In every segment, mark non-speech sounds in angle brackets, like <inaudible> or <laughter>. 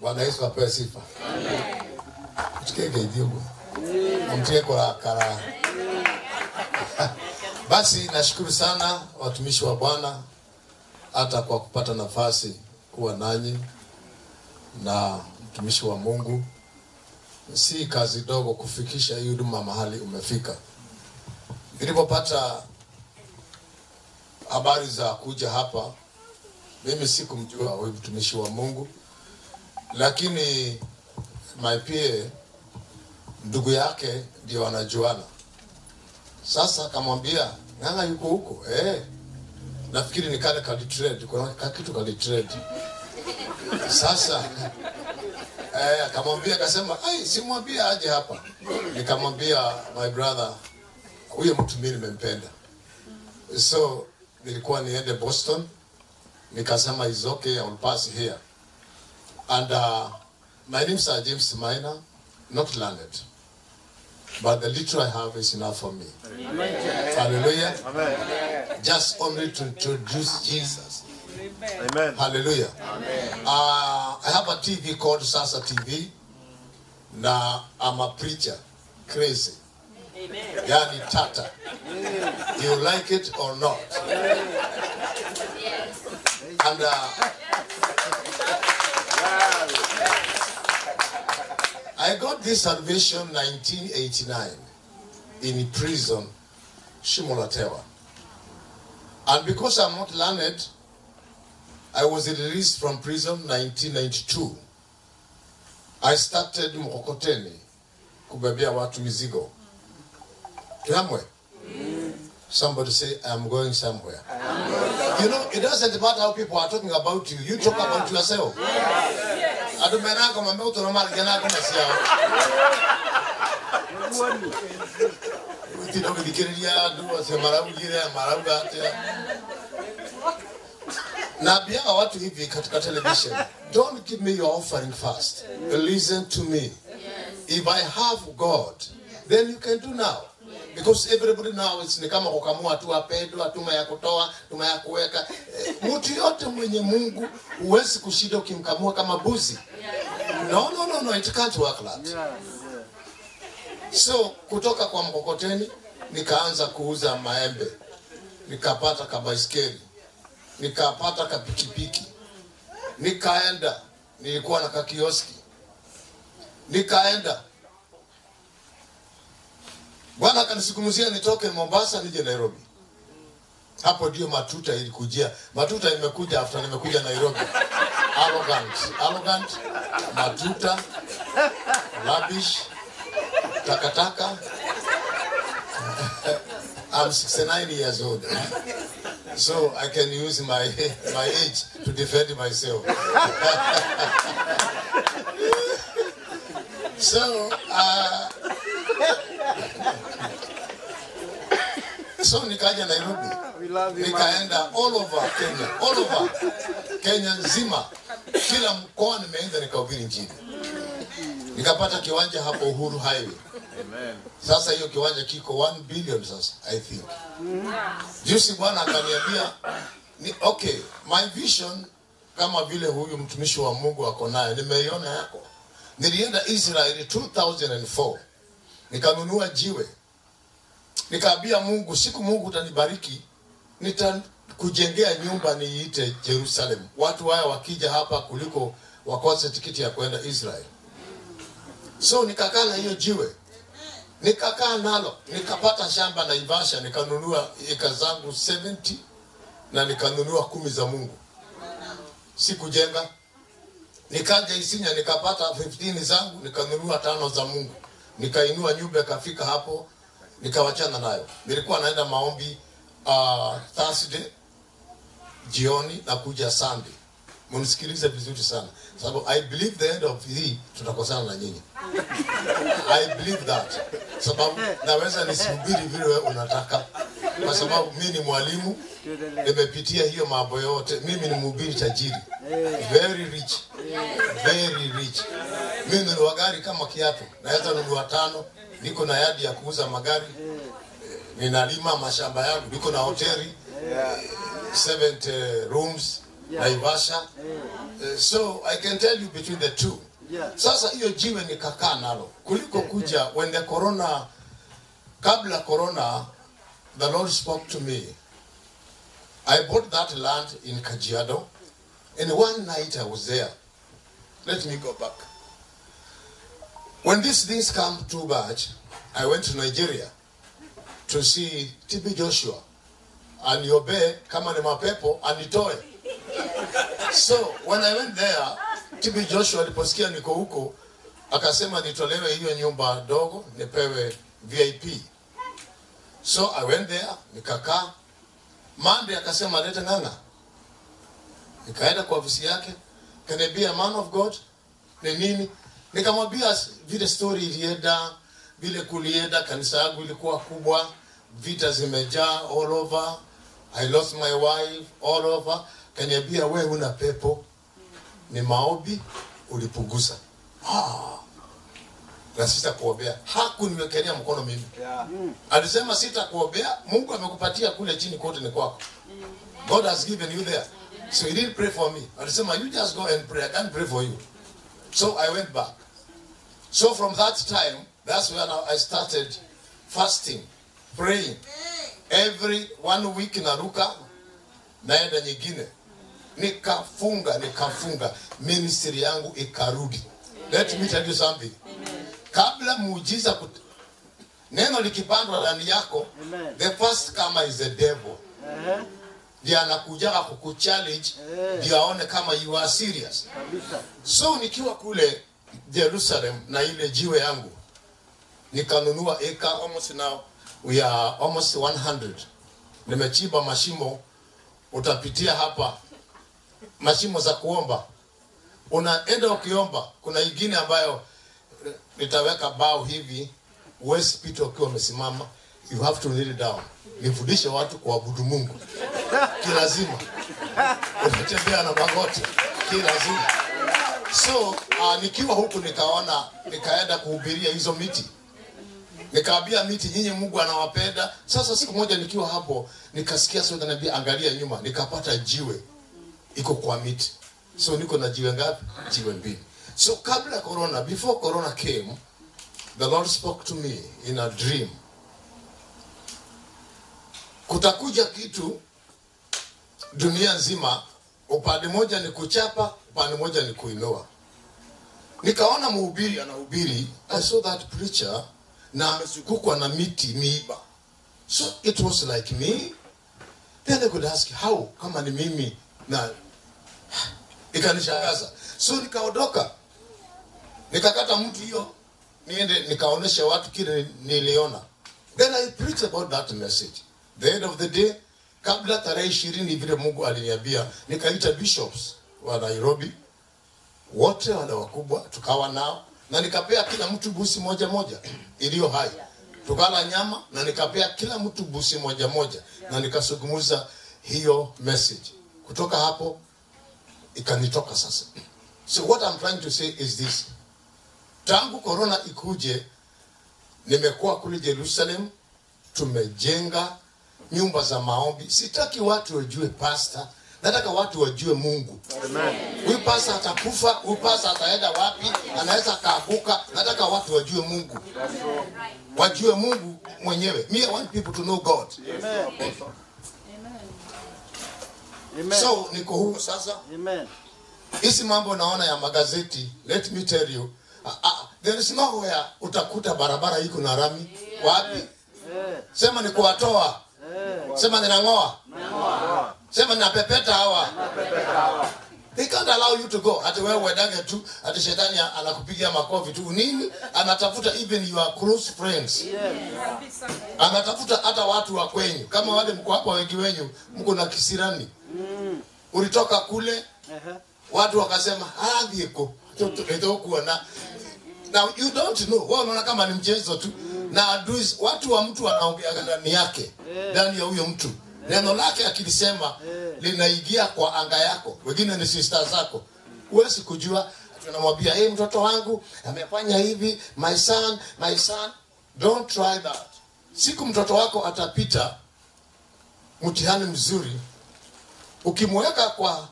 Bwana Yesu apewe sifa. Tukeke hivyo. Mtie kwa kara. <laughs> Basi nashukuru sana watumishi wa Bwana hata kwa kupata nafasi kuwa nanyi na mtumishi wa Mungu. Si kazi dogo kufikisha hii huduma mahali umefika. Nilipopata habari za kuja hapa, mimi sikumjua huyu mtumishi wa Mungu, lakini my PA ndugu yake ndio wanajuana. Sasa akamwambia Ng'ang'a yuko huko eh, nafikiri ni kale kalitrade, kuna kitu kalitrade. Sasa <laughs> eh, akasema, ai, aje hapa. Nikamwambia my brother, huyo mtu mimi nimempenda, so nilikuwa niende Boston, nikasema is okay, pass here and uh, my name is Sir James Maina, not learned, but the little I have is enough for me. Hallelujah. Amen. Just only to introduce Jesus. Amen. Hallelujah. Uh, I have a TV called Sasa TV. Now I'm a preacher. Crazy. Amen. Yani tata. You like it or not? Yes. And uh, I got this salvation 1989 in prison, Shimolatewa. And because I'm not learned, I was released from prison 1992. I started mkokoteni kubebea watu mizigo. Tuhamwe. Somebody say, I'm going somewhere. You know, it doesn't matter how people are talking about you. You talk about yourself. Adumenako mambe utonomali janako masiao. Tino kudikiriria adu ase marabu jire marabu atia. Naambianga watu hivi katika television, don't give me your offering first. Listen to me. If I have God, then you can do now. Because everybody now is ni kama kukamua tu apendwa, tuma ya kutoa, tuma ya kuweka. Eh, Mtu yote mwenye Mungu huwezi kushinda ukimkamua kama buzi. No, no, no, no, it can't work that. So kutoka kwa mkokoteni nikaanza kuuza maembe, nikapata kabaiskeli, nikapata kapikipiki, nikaenda, nilikuwa na kakioski, nikaenda. Bwana akanisikumuzia nitoke Mombasa nije Nairobi. Hapo ndio matuta ilikujia. Matuta imekuja after nimekuja Nairobi. Arrogant, arrogant, matuta, rubbish, takataka. <laughs> I'm 69 years old. So I can use my my age to defend myself. <laughs> so uh, so nikaja Nairobi man. nikaenda all over Kenya, all over Kenya nzima, kila mkoa nimeenda nikahubiri Injili. Nikapata kiwanja hapo Uhuru Highway. Amen. Sasa hiyo kiwanja kiko 1 billion sasa I think. Juzi bwana akaniambia ni okay, my vision kama vile huyu mtumishi wa Mungu ako nayo, nimeiona yako. Nilienda Israeli 2004 nikanunua jiwe, nikaambia Mungu, siku Mungu utanibariki nitakujengea nyumba niiite Jerusalem, watu haya wakija hapa kuliko wakose tikiti ya kwenda Israel. So nikakaa na hiyo jiwe nikakaa nalo nikapata shamba Naivasha, nikanunua eka zangu 70 na nikanunua kumi za Mungu, sikujenga. Nikaja Isinya nikapata 15 zangu nikanunua tano za Mungu, nikainua nyumba ikafika hapo, nikawachana nayo. Nilikuwa naenda maombi uh, Thursday jioni na kuja Sunday. Munisikilize vizuri sana, sababu I believe the end of hii tutakosana na nyinyi. I believe that. Sababu naweza nisihubiri vile wewe unataka, kwa sababu mimi ni mwalimu, nimepitia hiyo mambo yote. Mimi ni mhubiri tajiri, very rich, very rich. Mimi nunua gari kama kiatu, naweza nunua tano. Niko na yadi ya kuuza magari, ninalima mashamba yangu, niko na hoteli 70 rooms Yeah. Naivasha. Eh, so I can tell you between the two. Sasa hiyo jiwe nikakaa nalo kuliko kuja when the corona, kabla corona, the Lord spoke to me. I bought that land in Kajiado, and one night I was there. Let me go back. When these things come too much, I went to Nigeria to see TB Joshua and aniombee kama ni mapepo anitoe. So when I went there, TB Joshua aliposikia niko huko akasema nitolewe hiyo nyumba dogo nipewe VIP. So I went there nikakaa. Monday akasema leta ng'ang'a. Nikaenda kwa ofisi yake, a man of God ni nini? Nikamwambia vile story ilienda, vile kulienda, kanisa yangu ilikuwa kubwa, vita zimejaa all over, I lost my wife all over. Kaniambia we una pepo, ni maombi ulipunguza. Ah. Na sitakuombea. Hakuniwekelea mkono mimi. Yeah. Alisema sitakuombea, Mungu amekupatia kule chini kote ni kwako. God has given you there. So he didn't pray for me. Alisema you just go and pray. I can't pray for you. So I went back. So from that time, that's when I started fasting, praying. Every one week naruka, naenda nyingine. Nikafunga, nikafunga. Ministry yangu ikarudi. Let me tell you something. Kabla muujiza kut... neno likipandwa ndani yako, the first comer is the devil. Ndiye anakujaga kukuchallenge, ndio aone kama you are serious. So nikiwa kule Jerusalem na ile jiwe yangu. Nikanunua eka almost now we are almost 100. Nimechimba mashimo, utapitia hapa. Mashimo za kuomba, unaenda ukiomba. Kuna ingine ambayo eh, nitaweka bao hivi, huwezi pita ukiwa umesimama, you have to kneel down. Nifundishe watu kuabudu Mungu. Kilazima, unatembea na magoti. Kilazima. So uh, nikiwa huku nikaona, nikaenda kuhubiria hizo miti, nikaambia miti, nyinyi Mungu anawapenda. Sasa siku moja nikiwa hapo, nikasikia sauti ananiambia, angalia nyuma, nikapata jiwe iko kwa miti. So niko na jiwe ngapi? Jiwe mbili. So kabla corona, before corona came, the Lord spoke to me in a dream. Kutakuja kitu dunia nzima, upande moja ni kuchapa, upande moja ni kuinua. Nikaona mhubiri anahubiri, I saw that preacher na amezungukwa na miti miiba. So it was like me. Then I could ask how, kama ni mimi na ikanishangaza. So nikaondoka, nikakata mtu hiyo, niende nikaonesha watu kile niliona. Then I preached about that message. The end of the day, kabla tarehe ishirini vile Mungu aliniambia, nikaita bishops wa Nairobi wote wale wakubwa, tukawa nao na nikapea kila mtu busi moja moja iliyo hai, tukala nyama na nikapea kila mtu busi moja moja na nikasugumuza hiyo message. Kutoka hapo ikanitoka sasa. So what I'm trying to say is this. Tangu corona ikuje, nimekuwa kule Jerusalem, tumejenga nyumba za maombi. Sitaki watu wajue pasta, nataka watu wajue Mungu. Huyu pasa atakufa, huyu pasa ataenda wapi, anaweza akaaguka. Nataka watu wajue Mungu, wajue Mungu mwenyewe. Me, I want people to know God. Amen. Amen. So niko huko sasa. Amen. hizi mambo naona ya magazeti let me tell you uh, uh, there is nowhere utakuta barabara iko na rami wapi sema ni kuwatoa sema ninang'oa sema ninapepeta hawa They can't allow you to go. Ati wewe uendage tu, ati shetani anakupigia makofi tu. Nini? Anatafuta even your close friends. Anatafuta hata watu wa kwenyu. Kama wale mko hapa wengi wenyu, mko na kisirani. Ulitoka kule, watu wakasema ah viko kuona now you don't know wewe unaona kama ni mchezo tu na adui watu wa mtu wanaongea ndani yake ndani ya huyo mtu. Neno lake akilisema linaingia kwa anga yako. Wengine ni sister zako. Huwezi kujua tunamwambia hey, mtoto wangu amefanya hivi my son my son. Don't try that. Siku mtoto wako atapita mtihani mzuri ukimweka kwa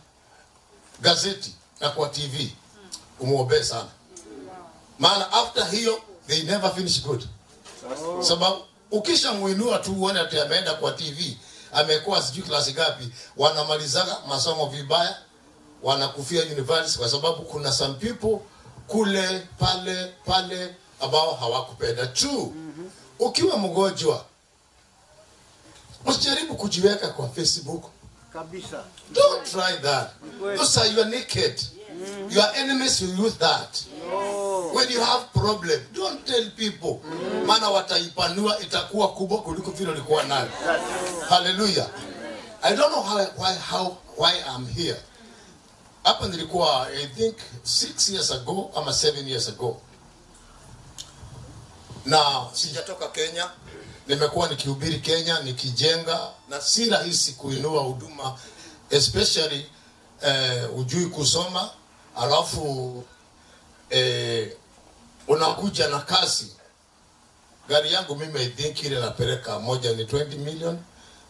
gazeti na kwa TV umuombee sana, maana after hiyo they never finish good, sababu ukishamuinua tu uone ati ameenda kwa TV amekuwa sijui klasi gapi, wanamalizaga masomo vibaya, wanakufia university kwa sababu kuna some people kule pale pale ambao hawakupenda tu. Ukiwa mgonjwa usijaribu kujiweka kwa Facebook. kabisa. Don't try that. Those are your naked. Your enemies will use that. Oh, When you have problem, don't tell people. Maana wataipanua itakuwa kubwa kuliko vile ulikuwa nayo. haleluya I don't know how, why, how, why I'm here. Hapa nilikuwa I think six years ago ama seven years ago, na sijatoka Kenya. Nimekuwa nikihubiri Kenya, nikijenga, na si rahisi kuinua huduma especially eh, ujui kusoma alafu eh, unakuja na kasi. Gari yangu mimi I think ile napeleka moja ni 20 million,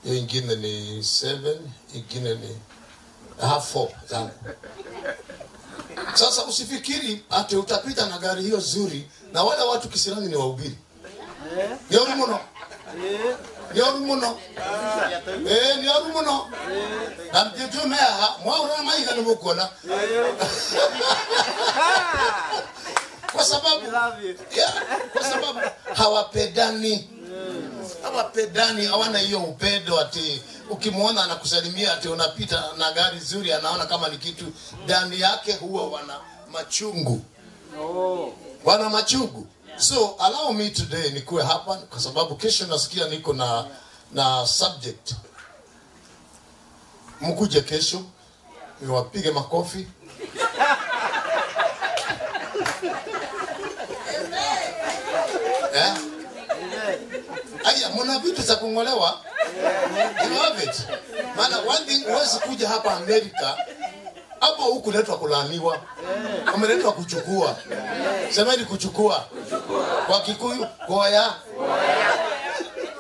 hiyo ingine ni 7, ingine ni half 4 yangu. Sasa usifikiri ati utapita na gari hiyo zuri na wale watu kisirani ni wahubiri. Ni oru muno, ni oru muno. Eh, ni oru muno. Na mjitume mwaura maiga ni mukuona. <laughs> Kwa sababu yeah, kwa sababu hawapendani. Hawapendani hawana hiyo upendo ati ukimwona anakusalimia ati unapita na gari zuri anaona kama ni kitu. Ndani yake huwa wana machungu. Oh, wana machungu. So allow me today nikuwe hapa kwa sababu kesho nasikia niko na na subject. Mkuje kesho niwapige makofi eh? Aya, mna vitu za kungolewa. You have it. Maana one thing huwezi kuja hapa Amerika hapo hukuletwa kulaaniwa, umeletwa kuchukua. Semeni kuchukua kwa Kikuyu koya.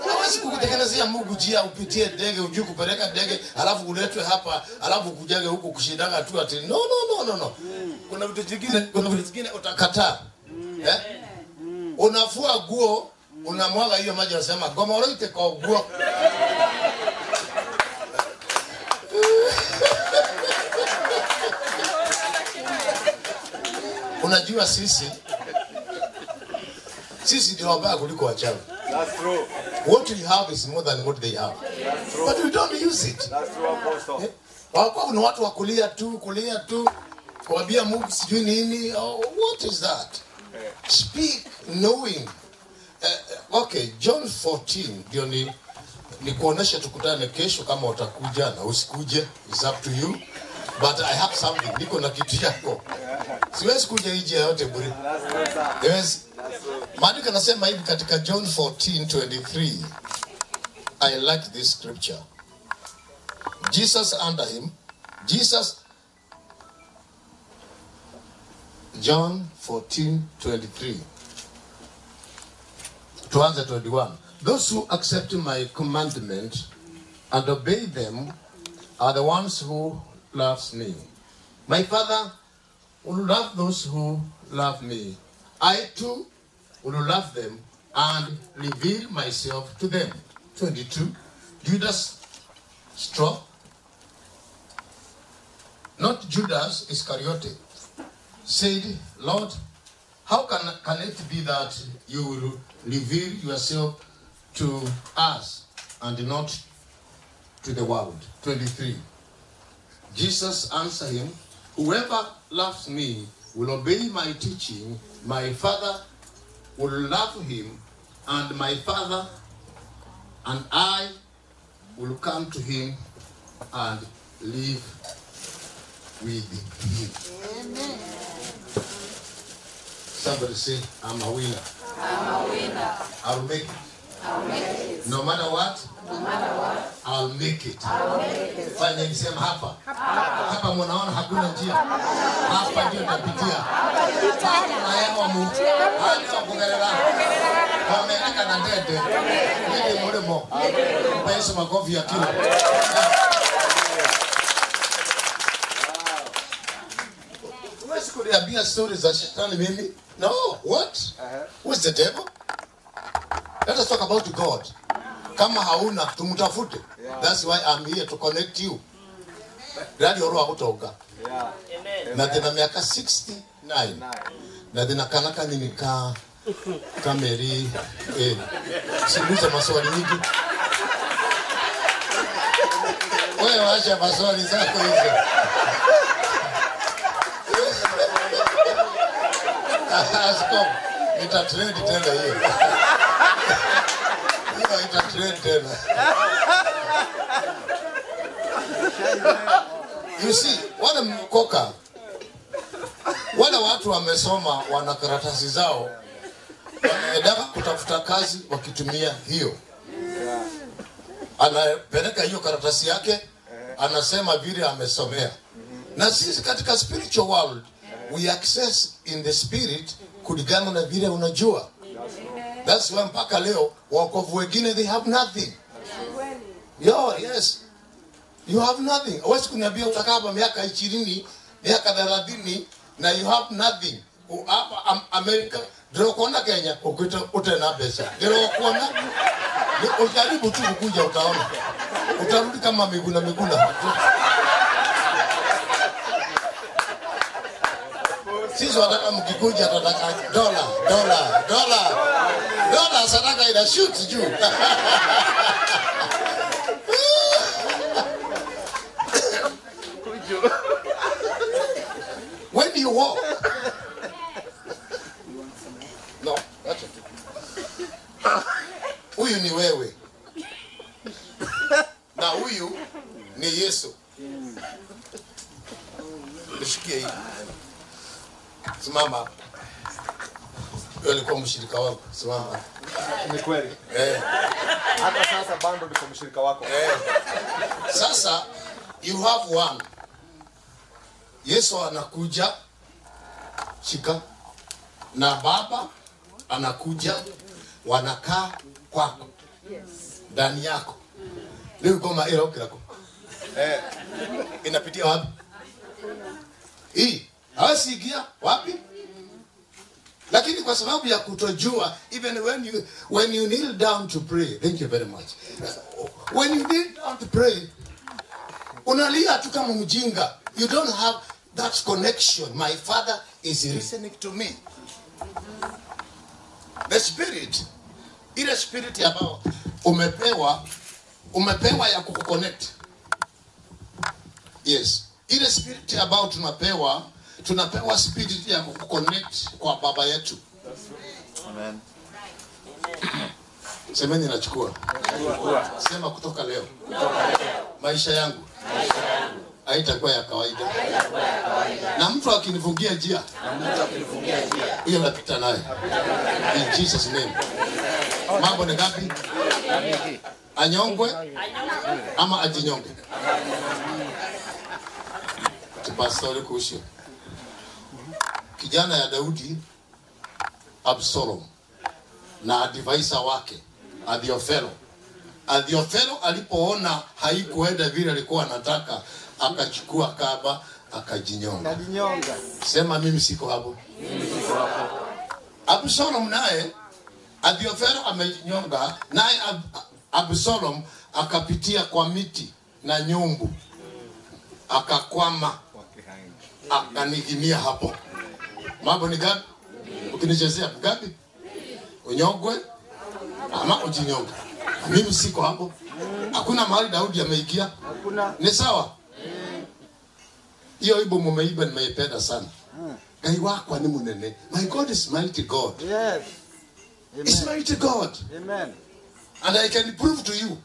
Hawezi kukutekelezea Mungu jia upitie ndege ujui kupeleka ndege alafu uletwe hapa alafu kujage huku kushindana tu ati no no no no no. Kuna vitu vingine kuna vitu vingine utakataa. Eh? Unafua guo unamwaga hiyo maji unasema goma uloite kwa guo. Unajua sisi sisi ndio wabaya kuliko wachawi. That's true. What we have is more than what they have. But we don't use it. That's true, Apostle. Wako ni watu wa kulia tu, kulia tu, kuambia Mungu sijui nini. Oh, what is that? Speak knowing. Uh, okay, John 14 ndio ni ni kuonesha tukutane kesho kama utakuja na usikuje, is up to you. But I have something, niko na kitu yako. Siwezi kuja nje yote bure. Yes. Maandiko anasema hivi katika John 14:23. I like this scripture. Jesus under him. Jesus John 14:23. Tuanze 21. Those who accept my commandment and obey them are the ones who loves me. My Father will love those who love me. I too will love them and reveal myself to them. 22. Judas struck, not Judas Iscariot, said, Lord, how can, can it be that you will reveal yourself to us and not to the world? 23. Jesus answered him, Whoever loves me will obey my teaching. My Father will love him, and my Father and I will come to him and live with him. Somebody say, I'm a winner. I'm a winner. I'll make it. I'll make it. No matter what? No matter what? I'll make it. I'll make it. Fanya nisema hapa. Hapa mnaona hakuna njia. Hapa ndio tapitia. Na yawa mu. Hapa kugerera. Wameandika na ndende. Ndio murimo. Mpa makofi ya kilo. Kuniambia stories za shetani mimi. No, what? Who's the devil? Let us talk about God. Kama hauna tumtafute. That's why I'm here to connect you. Radio Roa kutoka. Yeah. Na tena miaka 69. Na tena kanaka nini ka kameri eh siulize maswali nyingi. Wewe wacha maswali zako hizo. Askofu, nitatrend tena hiyo. Hiyo itatrend tena. You see, wale mkoka wale watu wamesoma, wana karatasi zao, wanaendaka kutafuta kazi wakitumia hiyo. Anapeleka hiyo karatasi yake, anasema vile amesomea. Na sisi katika spiritual world we access in the spirit kulingana na vile unajua. That's why mpaka leo wokovu wengine they have nothing. Yo, yes. You have nothing. Huwezi kuniambia utakaa hapa miaka ishirini, miaka thelathini na you have nothing. Hapa Am- Amerika ndio kuona Kenya ukita utena pesa. Ndio kuona ujaribu tu kukuja utaona. Utarudi kama miguna miguna. Sisi wataka mkikunja tunataka dola, dola, dola. Dola sadaka ina shoot juu. when you walk. No, acha tu. Huyu ni wewe na huyu ni Yesu. Nishikie hii. Simama. hapa. Huyo alikuwa mshirika wangu. Simama. hapa. Ni kweli. Eh, Hata sasa bado niko mshirika wako. eh. Sasa you have one. Yesu anakuja shika na baba anakuja wanakaa kwako ndani yako leo koma ilo kilako eh inapitia wapi hii hawasiingia wapi? Lakini kwa sababu ya kutojua even when you when you kneel down to pray thank you very much. When you kneel down to pray unalia tu kama mjinga. You don't have that connection. My father is listening to me. The spirit ile spirit ambayo umepewa umepewa ya kukuconnect. Yes. Ile spirit ambayo tunapewa tunapewa spirit ya kuconnect kwa baba yetu. Amen. <clears throat> semeni nachukua. Sema kutoka leo. Maisha yangu. Haitakuwa ya kawaida. Na mtu akinifungia njia hiyo napita naye. In jesus name. Mambo ni ngapi? Anyongwe ama ajinyonge? Tupastori kuhusu kijana ya daudi absalom na advisor wake Adhiofelo. Adhiofelo alipoona haikuenda vile alikuwa anataka, akachukua kaba akajinyonga. Sema mimi siko hapo. Absalom naye Adhiofelo amejinyonga, naye Ab- Absalom akapitia kwa miti na nyumbu, akakwama, akanigimia hapo. Mambo ni gapi? Ukinichezea gapi? Unyongwe ama ujinyonge. Mimi siko hapo. Hakuna mahali Daudi ameingia. Hakuna. Ni sawa? Hiyo ibo mumeiba nimeipenda sana. Gai wako ni munene. My God is mighty God. Yes. Amen. It's mighty God. Amen. And I can prove to you.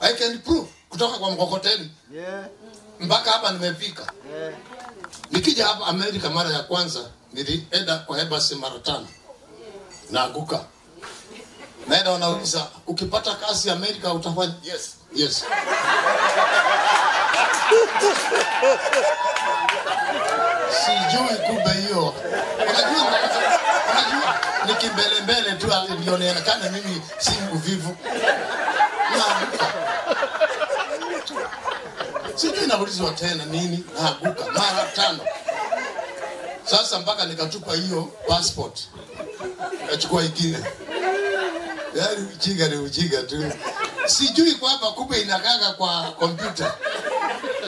I can prove kutoka kwa mkokoteni Yeah. mpaka hapa nimefika. Yeah. Nikija hapa Amerika mara ya kwanza nilienda kwa embassy mara tano. Naanguka. Naenda wanauliza ukipata kazi Amerika utafanya? Yes. Yes. Sijui kumbe hiyo. Unajua unajua ni kimbelembele tu alionekana mimi si mvivu. Naanguka. Sijui naulizwa tena nini, naaguka mara tano. Sasa mpaka nikatupa hiyo passport, nikachukua ingine. Yaani ujinga ni ujinga tu, sijui kwamba kumbe inakaga kwa kompyuta,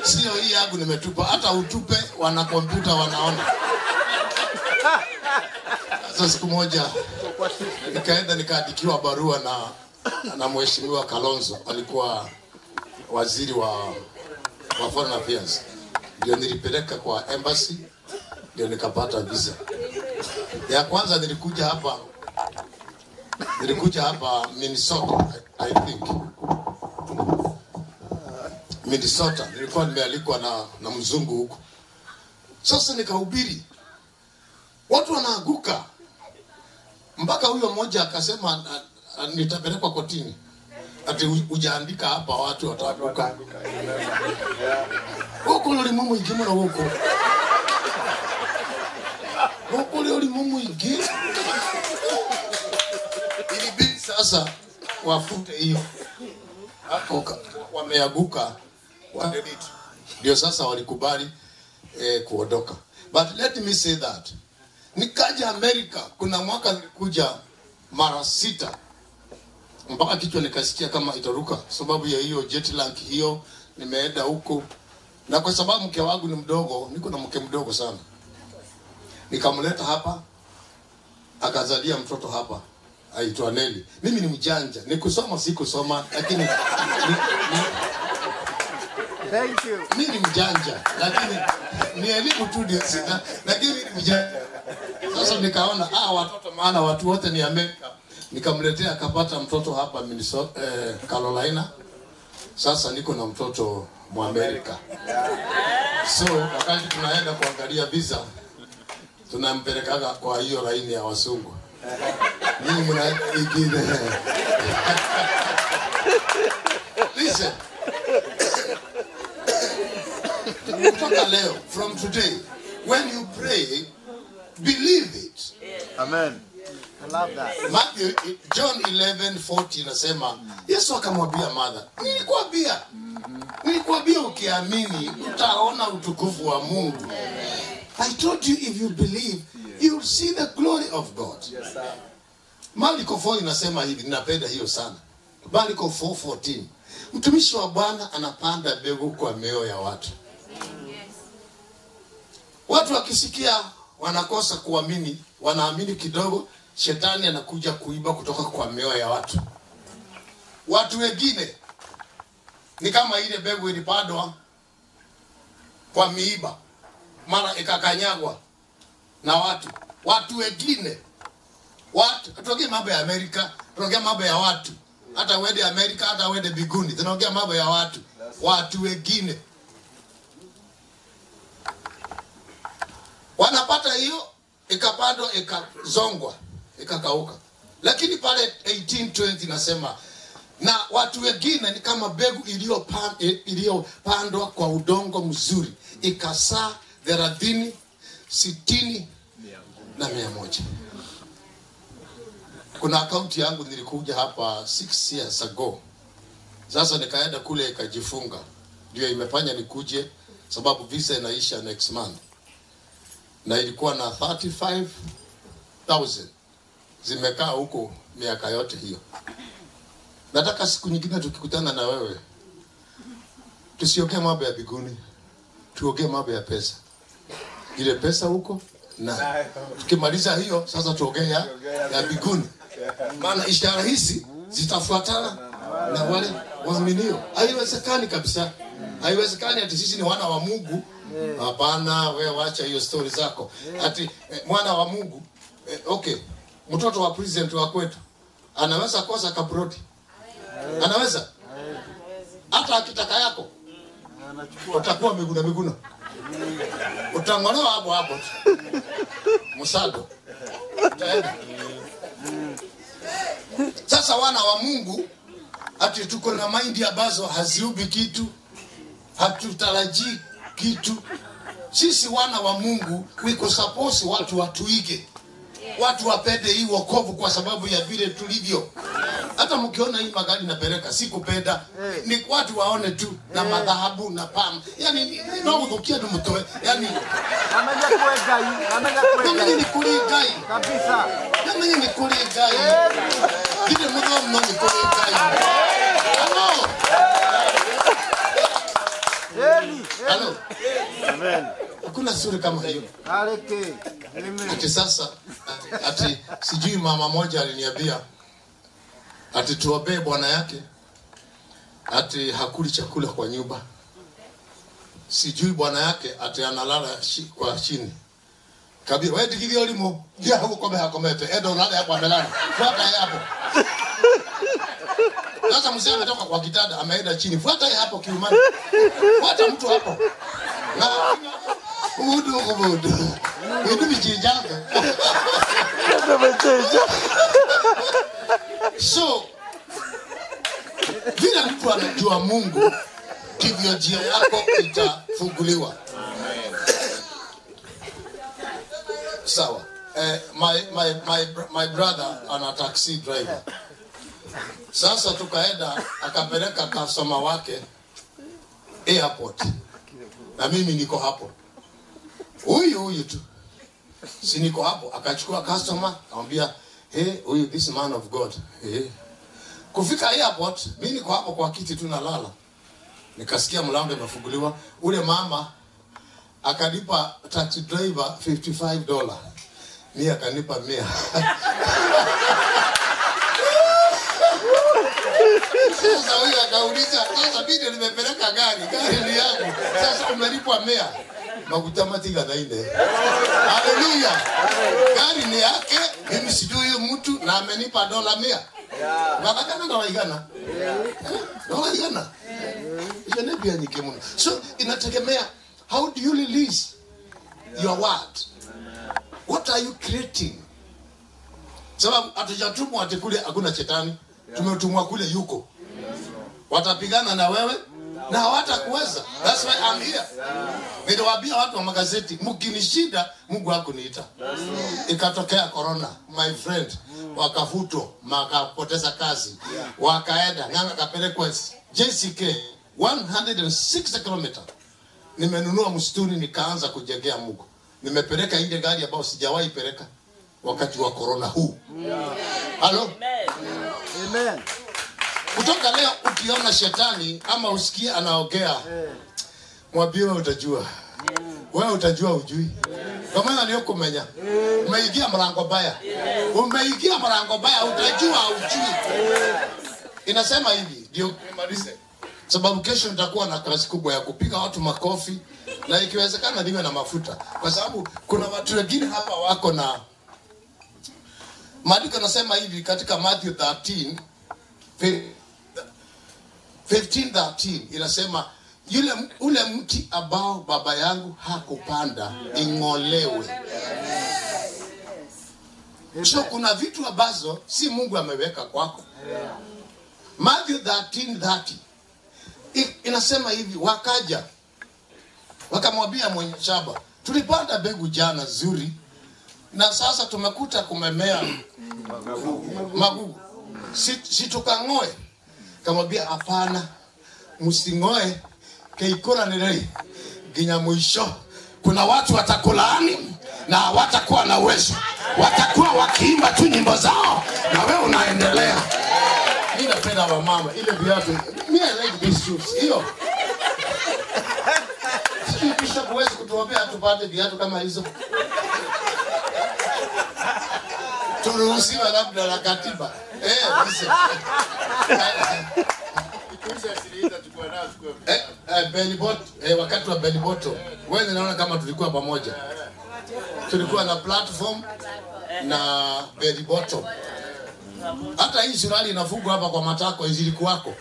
sio hii yangu nimetupa. Hata utupe, wana kompyuta wanaona. Sasa siku moja nikaenda nikaandikiwa barua na na mheshimiwa Kalonzo, alikuwa waziri wa, wa foreign affairs, ndio nilipeleka kwa embassy, ndio nikapata visa. Ya kwanza. Nilikuja hapa nilikuja hapa Minnesota, I, I think. Minnesota, nilikuwa nimealikwa na, na mzungu huko. Sasa nikahubiri, watu wanaanguka. Mpaka huyo mmoja akasema "Ah, ah, nitapelekwa kotini, ati ujaandika hapa, watu wataanguka huku ni mumu ingi muno huku. Huko ni mumu ingi ilibidi sasa wafute hiyo. Hapo wameaguka wameanguka wa delete. ndio sasa walikubali eh, kuondoka. But let me say that. Nikaja america kuna mwaka nilikuja mara sita mpaka kichwa nikasikia kama itaruka, sababu ya hiyo jet lag hiyo. Nimeenda huko na kwa sababu mke wangu ni mdogo, niko na mke mdogo sana, nikamleta hapa, akazalia mtoto hapa aitwa Neli. Mimi ni mjanja, nikusoma sikusoma, lakini ni, ni, Thank you. Mimi ni mjanja lakini ni elimu tu ndio sina, lakini ni mjanja. Sasa nikaona ah, watoto maana watu wote ni Amerika, nikamletea akapata mtoto hapa Minnesota, eh, Carolina. Sasa niko na mtoto Mwamerika, so wakati tunaenda kuangalia visa tunampelekaga kwa hiyo laini ya wasungu. Nyinyi mna ingine. Listen. kutoka leo from today when you pray believe it Amen. I love that. Matthew, John 11:40 inasema Yesu akamwambia Martha, nilikwambia nilikwambia ukiamini utaona utukufu wa Mungu. I told you if you believe you'll see the glory of God. Yes, sir. Marko 4 inasema hivi, ninapenda hiyo sana. Marko 4:14. Mtumishi wa Bwana anapanda mbegu kwa mioyo ya watu. Watu wakisikia wanakosa kuamini, wanaamini kidogo, shetani anakuja kuiba kutoka kwa mioyo ya watu. Watu wengine ni kama ile mbegu ilipandwa kwa miiba, mara ikakanyagwa na watu. Watu wengine watu tuongee mambo ya Amerika, tunaongea mambo ya watu. Hata uende Amerika, hata uende biguni, tunaongea mambo ya watu. Watu wengine wanapata hiyo, ikapandwa, ikazongwa, ikakauka. Lakini pale 1820 nasema na watu wengine ni kama mbegu iliyopan- iliyopandwa kwa udongo mzuri, ikasaa thelathini, sitini na mia moja. Kuna akaunti yangu nilikuja hapa 6 years ago. Sasa nikaenda kule ikajifunga, ndio imefanya nikuje, sababu visa inaisha next month, na ilikuwa na 35,000 zimekaa huko miaka yote hiyo. Nataka siku nyingine tukikutana na wewe tusiongee mambo ya biguni, tuongee mambo ya pesa. Ile pesa huko na tukimaliza hiyo sasa tuongee ya, ya biguni, maana ishara hizi zitafuatana na wale waaminio. Haiwezekani kabisa, haiwezekani ati sisi ni wana wa Mungu. Hapana, wewe wacha hiyo stori zako ati eh, mwana wa Mungu eh, okay, mtoto wa president wa kwetu anaweza kosa kabrodi, anaweza? Hata akitaka yako utakuwa miguna miguna, utang'olewa hapo hapo msado utaenda. Sasa wana wa Mungu ati tuko na maindi ambazo haziubi kitu, hatutarajii kitu. Sisi wana wa Mungu wiko suppose watu watuige, watu wapende hii wokovu kwa sababu ya vile tulivyo. Hata mkiona hii magari napeleka, sikupenda ni watu waone tu na madhahabu na pam, yani naudhukia tu mtoe, yani namenye Ngai. nĩ kũrĩ Kabisa. namenye nĩ kũrĩ ngai ndirĩ mũthomu no nĩ kũrĩ ngai Halo, Eli. halo. Amen. hakuna sura kama hiyo Aleke. Amen. sasa ati sijui mama moja aliniambia ati tuwabee bwana yake. Ati hakuli chakula kwa nyumba. Sijui bwana yake ati analala shi, kwa chini. Kabisa wewe tikirio limo ya huko kome hakomete edo lala hapo amelala fuata hapo. Sasa mzee ametoka kwa kitanda ameenda chini. Fuata hapo kiumani. Fuata mtu hapo. Na udu udu udu bijijanga so vile mtu anajua mungu ndivyo njia yako itafunguliwa. Sawa. Eh, my, my, my, my brother ana taxi driver. Sasa tukaenda akapeleka kasoma wake airport. Na mimi niko hapo huyu huyu tu. Si niko hapo? Akachukua customer akamwambia hey, huyu this man of god. Hey. kufika airport mimi niko hapo kwa kiti tu nalala. Nikasikia mlango umefunguliwa. ule mama akanipa taxi driver 55 dola, mi akanipa mia. Sasa huyu akauliza sasa mi nimepeleka gari gari ni yangu. Sasa umelipwa mia maguta matiganaine haleluya gari ni yake mimi sijui huyo mtu na amenipa dola mia. Vakakana dola igana hiyo ni pia nyingi mno so inategemea how do you release your word? What are you creating? Sababu hatujatumwa ati kule hakuna shetani. Tumetumwa kule yuko. Watapigana na wewe na hawatakuweza. That's why I'm here. Niliwaambia watu wa magazeti mkinishinda mungu hakuniita. Ikatokea corona my friend wakafutwa makapoteza kazi wakaenda ng'anga kapelekwa jck 160 km nimenunua msituni nikaanza kujengea mungu. Nimepeleka ile gari ambayo sijawahi peleka wakati wa corona huu. Halo Amen. Kutoka leo ukiona shetani ama usikie anaongea mwambie wewe utajua. Wewe utajua ujui. Kwa maana ni ukumenya umeingia mlango baya umeingia mlango baya utajua ujui. Inasema hivi ndio nimalize. Sababu kesho nitakuwa na kazi kubwa ya kupiga watu makofi na ikiwezekana niwe na mafuta. Kwa sababu kuna watu wengine hapa wako na maandiko nasema hivi katika Matthew 13 15:13 inasema yule ule mti ambao baba yangu hakupanda ing'olewe. So kuna vitu ambazo si Mungu ameweka kwako. Matthew 13:30 inasema hivi, wakaja wakamwambia mwenye shamba, tulipanda mbegu jana zuri na sasa tumekuta kumemea magugu, si, si tukang'oe? Kamwambia hapana, msing'oe keikora ginya mwisho. Kuna watu watakulaani na hawatakuwa na uwezo, watakuwa wakiimba tu nyimbo zao na wewe unaendelea. Mimi wamama, ile viatu. Hiyo sijui Bishop huwezi kutuombea tupate viatu kama hizo. Turuhusiwe labda na katiba. Eh, eh, eh, wakati wa beliboto wewe naona kama tulikuwa pamoja. Tulikuwa na platform na beliboto hata hii surali inafungwa hapa kwa matako zilikuwako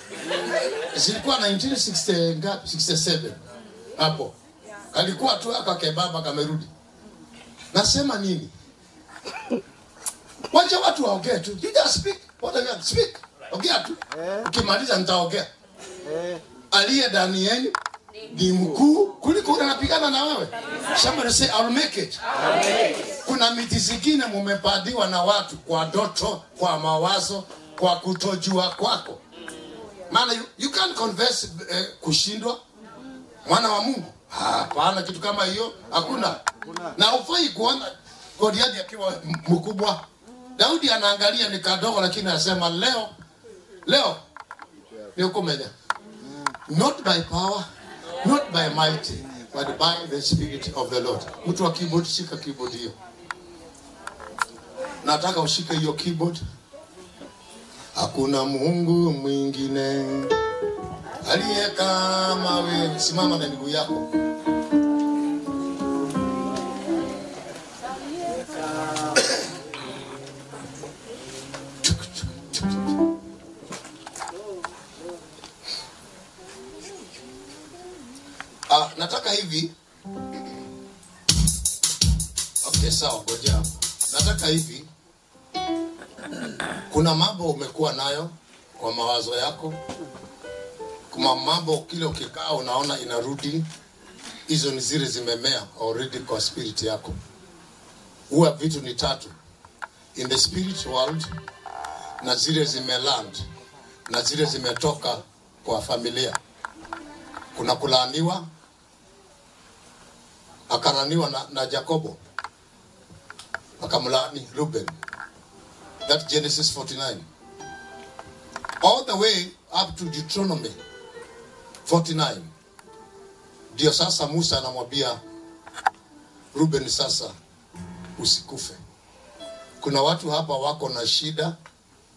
zilikuwa 1967 hapo. Alikuwa tu aka kebaba kamerudi. Nasema nini wacha watu waongee tu. You just speak. What are you speak? Ongea tu. Ukimaliza nitaongea. Eh, aliye ndani yenu ni mkuu kuliko ule anapigana na wewe. Somebody say I'll make it. Kuna miti zingine mumepadiwa na watu kwa ndoto, kwa mawazo, kwa kutojua kwako. Maana you, you can't confess eh, kushindwa. Mwana wa Mungu. hapana kitu kama hiyo hakuna. Na ufai kuona goliathi akiwa mkubwa daudi anaangalia ni kadogo lakini anasema leo leo nikumeja, not by power not by might but by the spirit of the lord. Mtu wa keyboard shika keyboard hiyo. Nataka ushike hiyo keyboard. Hakuna mungu mwingine. Aliye kama wewe simama na miguu yako mawazo yako. Kuna mambo kile ukikaa unaona inarudi hizo ni zile zimemea already kwa spirit yako. Huwa vitu ni tatu. In the spirit world na zile zimeland na zile zimetoka kwa familia. Kuna kulaaniwa akaraniwa na, na Jakobo akamlaani Ruben. That Genesis 49 all the way up to Deuteronomy 49 ndio sasa Musa anamwambia Ruben sasa usikufe. Kuna watu hapa wako na shida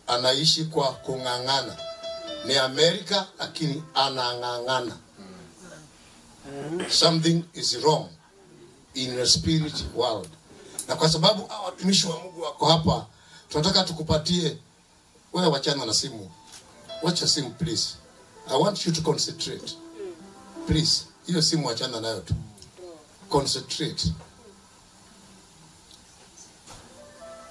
anaishi kwa kung'ang'ana. Ni Amerika lakini anang'ang'ana. Something is wrong in the spirit world. Na kwa sababu watumishi wa Mungu wako hapa tunataka tukupatie wewe wachana na simu wacha simu please. I want you to concentrate. Please. Hiyo simu achana nayo tu. Concentrate.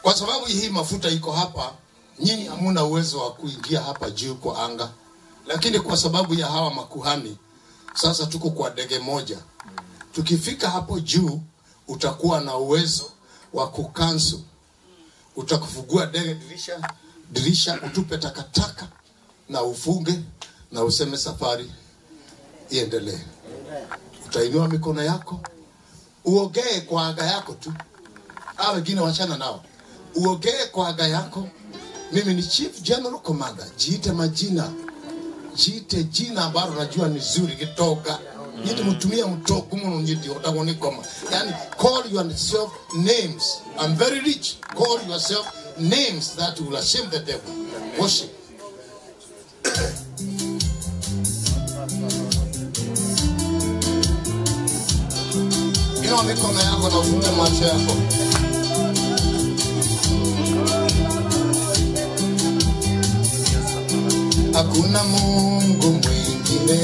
Kwa sababu hii mafuta iko hapa nyinyi hamuna uwezo wa kuingia hapa juu kwa anga. Lakini kwa sababu ya hawa makuhani sasa tuko kwa ndege moja. Tukifika hapo juu utakuwa na uwezo wa kukansu utakufungua ndege dirisha dirisha utupe takataka na ufunge na useme safari iendelee. Utainua mikono yako uogee kwa aga yako tu. A wengine wachana nao. Uogee kwa aga yako. Mimi ni chief general commander. Jiite majina. Jiite jina ambalo najua ni zuri kitoka. Nyiti mutumia mutoko muno nyiti otagonikoma yani call yourself names. I'm very rich. Call yourself names that will shame the devil. Worship inua mikono yako na ufunge macho yako hakuna mungu mwingine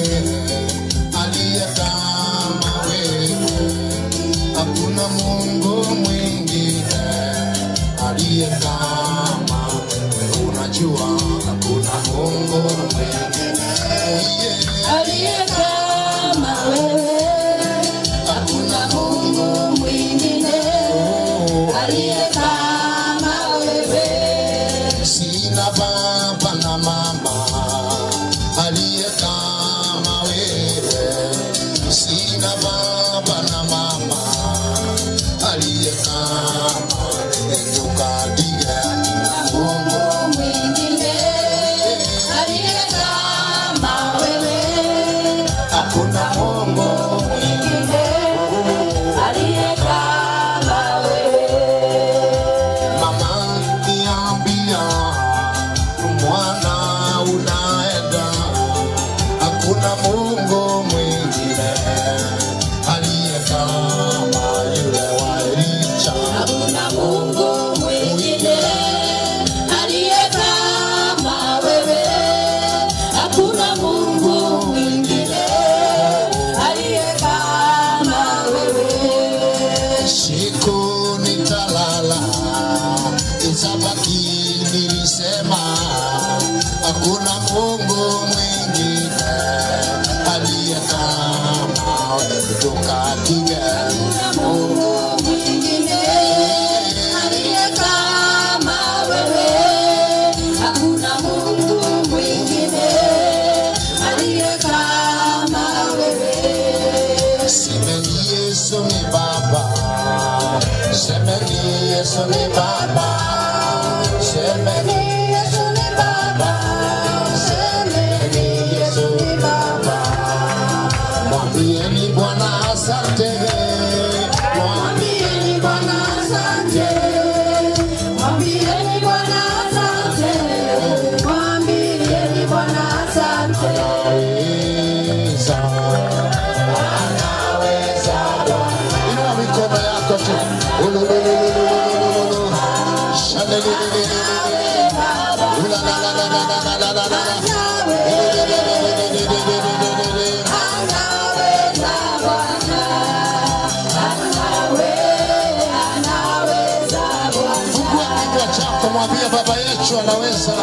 hecho a la vez. Ah,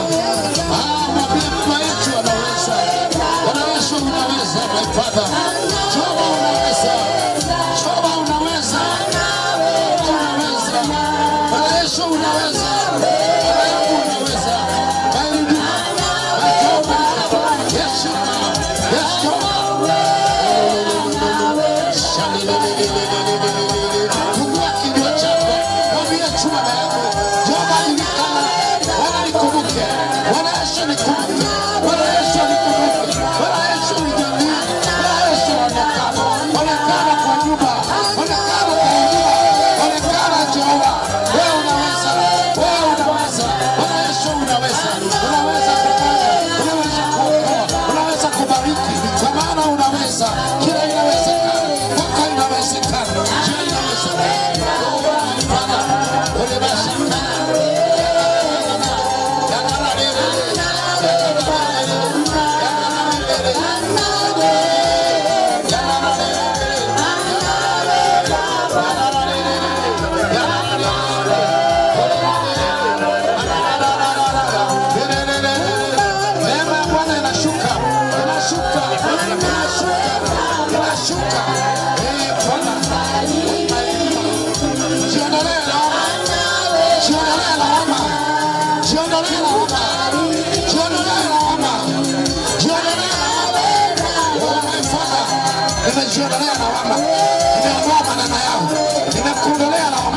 ah también lo ha hecho a la vez. Ah. Una vez, una vez, repata.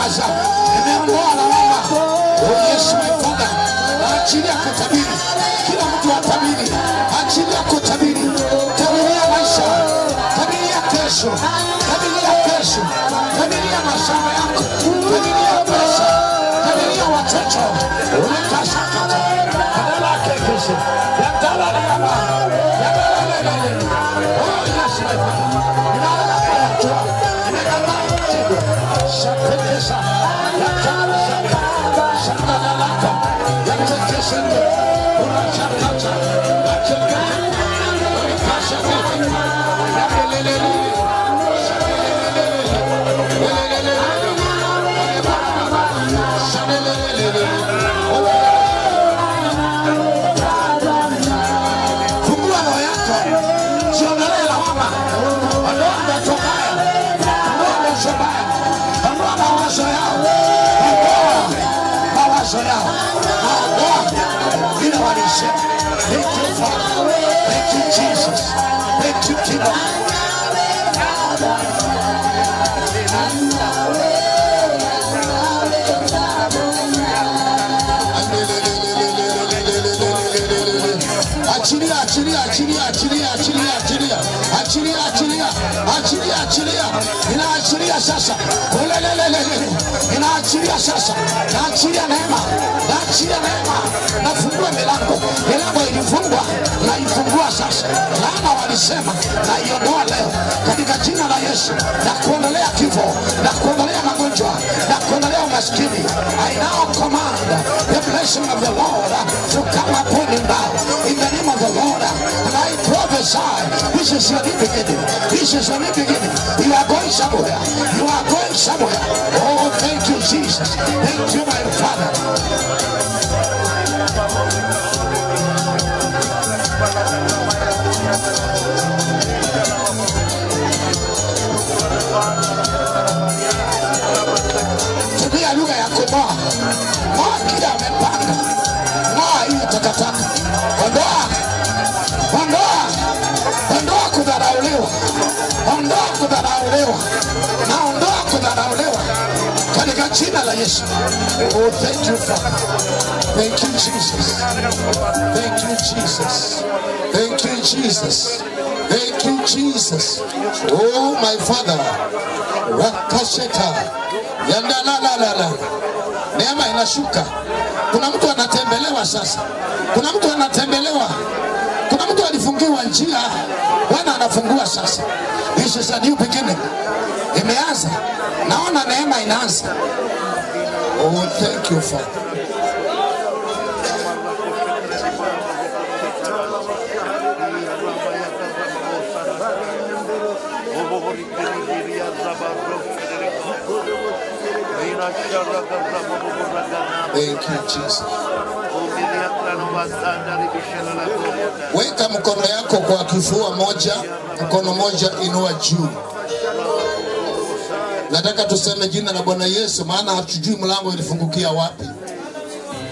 kunyamaza, nimeondoa lawama. Oh Yesu mefunga, naachilia kutabiri, kila mtu atabiri, achilia kutabiri, tabiria maisha, tabiria kesho, tabiria kesho, tabiria mashamba Urachakacha. inaachilia, inaachilia sasa, ulelelelele, inaachilia sasa, naachilia neema, naachilia neema, nafungua milango, milango ilifungwa naifungua sasa. Laana walisema naiondoa leo katika jina la Yesu, na kuondolea kifo, na kuondolea magonjwa, na kuondolea umaskini. I now command the blessing of the Lord to come upon him now in the name of the Lord. side. This is your new beginning. This is your new beginning. You are going somewhere. You are going somewhere. Oh, thank you, Jesus. Thank you, my Father. Jina la Yesu. Oh, thank you Father. Thank you Jesus. Thank you Jesus. Thank you Jesus. Thank you Jesus. Oh my Father. Rakasheta. Yandalalalala. Neema inashuka. Kuna mtu anatembelewa sasa. Kuna mtu anatembelewa. Kuna mtu alifungiwa njia. Bwana anafungua sasa. This is a new beginning. Imeanza. Naona neema inaanza. Oh, thank you Father. Thank you Jesus. Weka mkono yako kwa kifua moja, mkono moja inua juu. Nataka tuseme jina la Bwana Yesu, maana hatujui mlango ilifungukia wapi.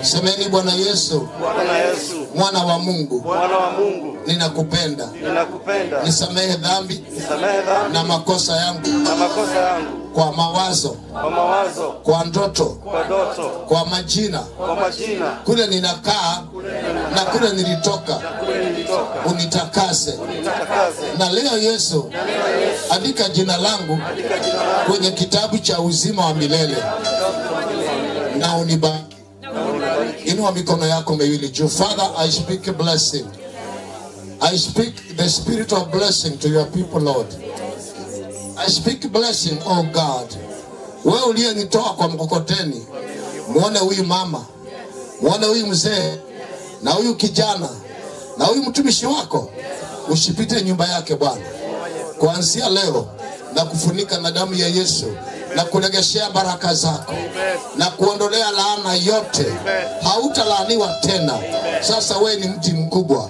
Semeni Bwana Yesu, Bwana Yesu, mwana wa Mungu, mwana wa Mungu, ninakupenda, ninakupenda. nisamehe dhambi. Nisamehe dhambi. Na makosa yangu. Na makosa yangu. Kwa mawazo, kwa mawazo, kwa ndoto, kwa ndoto, kwa majina, kwa majina, kule ninakaa. Na kule nilitoka, kule nilitoka. unitakase. Nitakase Na leo Yesu, andika jina langu kwenye kitabu cha uzima wa milele na unibariki. Inua mikono yako miwili juu. Father, I speak blessing. I speak the spirit of blessing to your people, Lord. I speak blessing, oh God. Wewe uliyenitoa kwa mkokoteni, muone huyu mama, muone huyu mzee na huyu kijana na huyu mtumishi wako, usipite nyumba yake Bwana kuanzia leo na kufunika na damu ya Yesu na kuregeshea baraka zako na kuondolea laana yote. Hautalaaniwa tena. Sasa wewe ni mti mkubwa.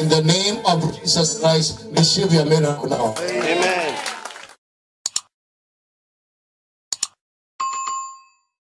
In the name of Jesus Christ, receive your miracle now. Amen.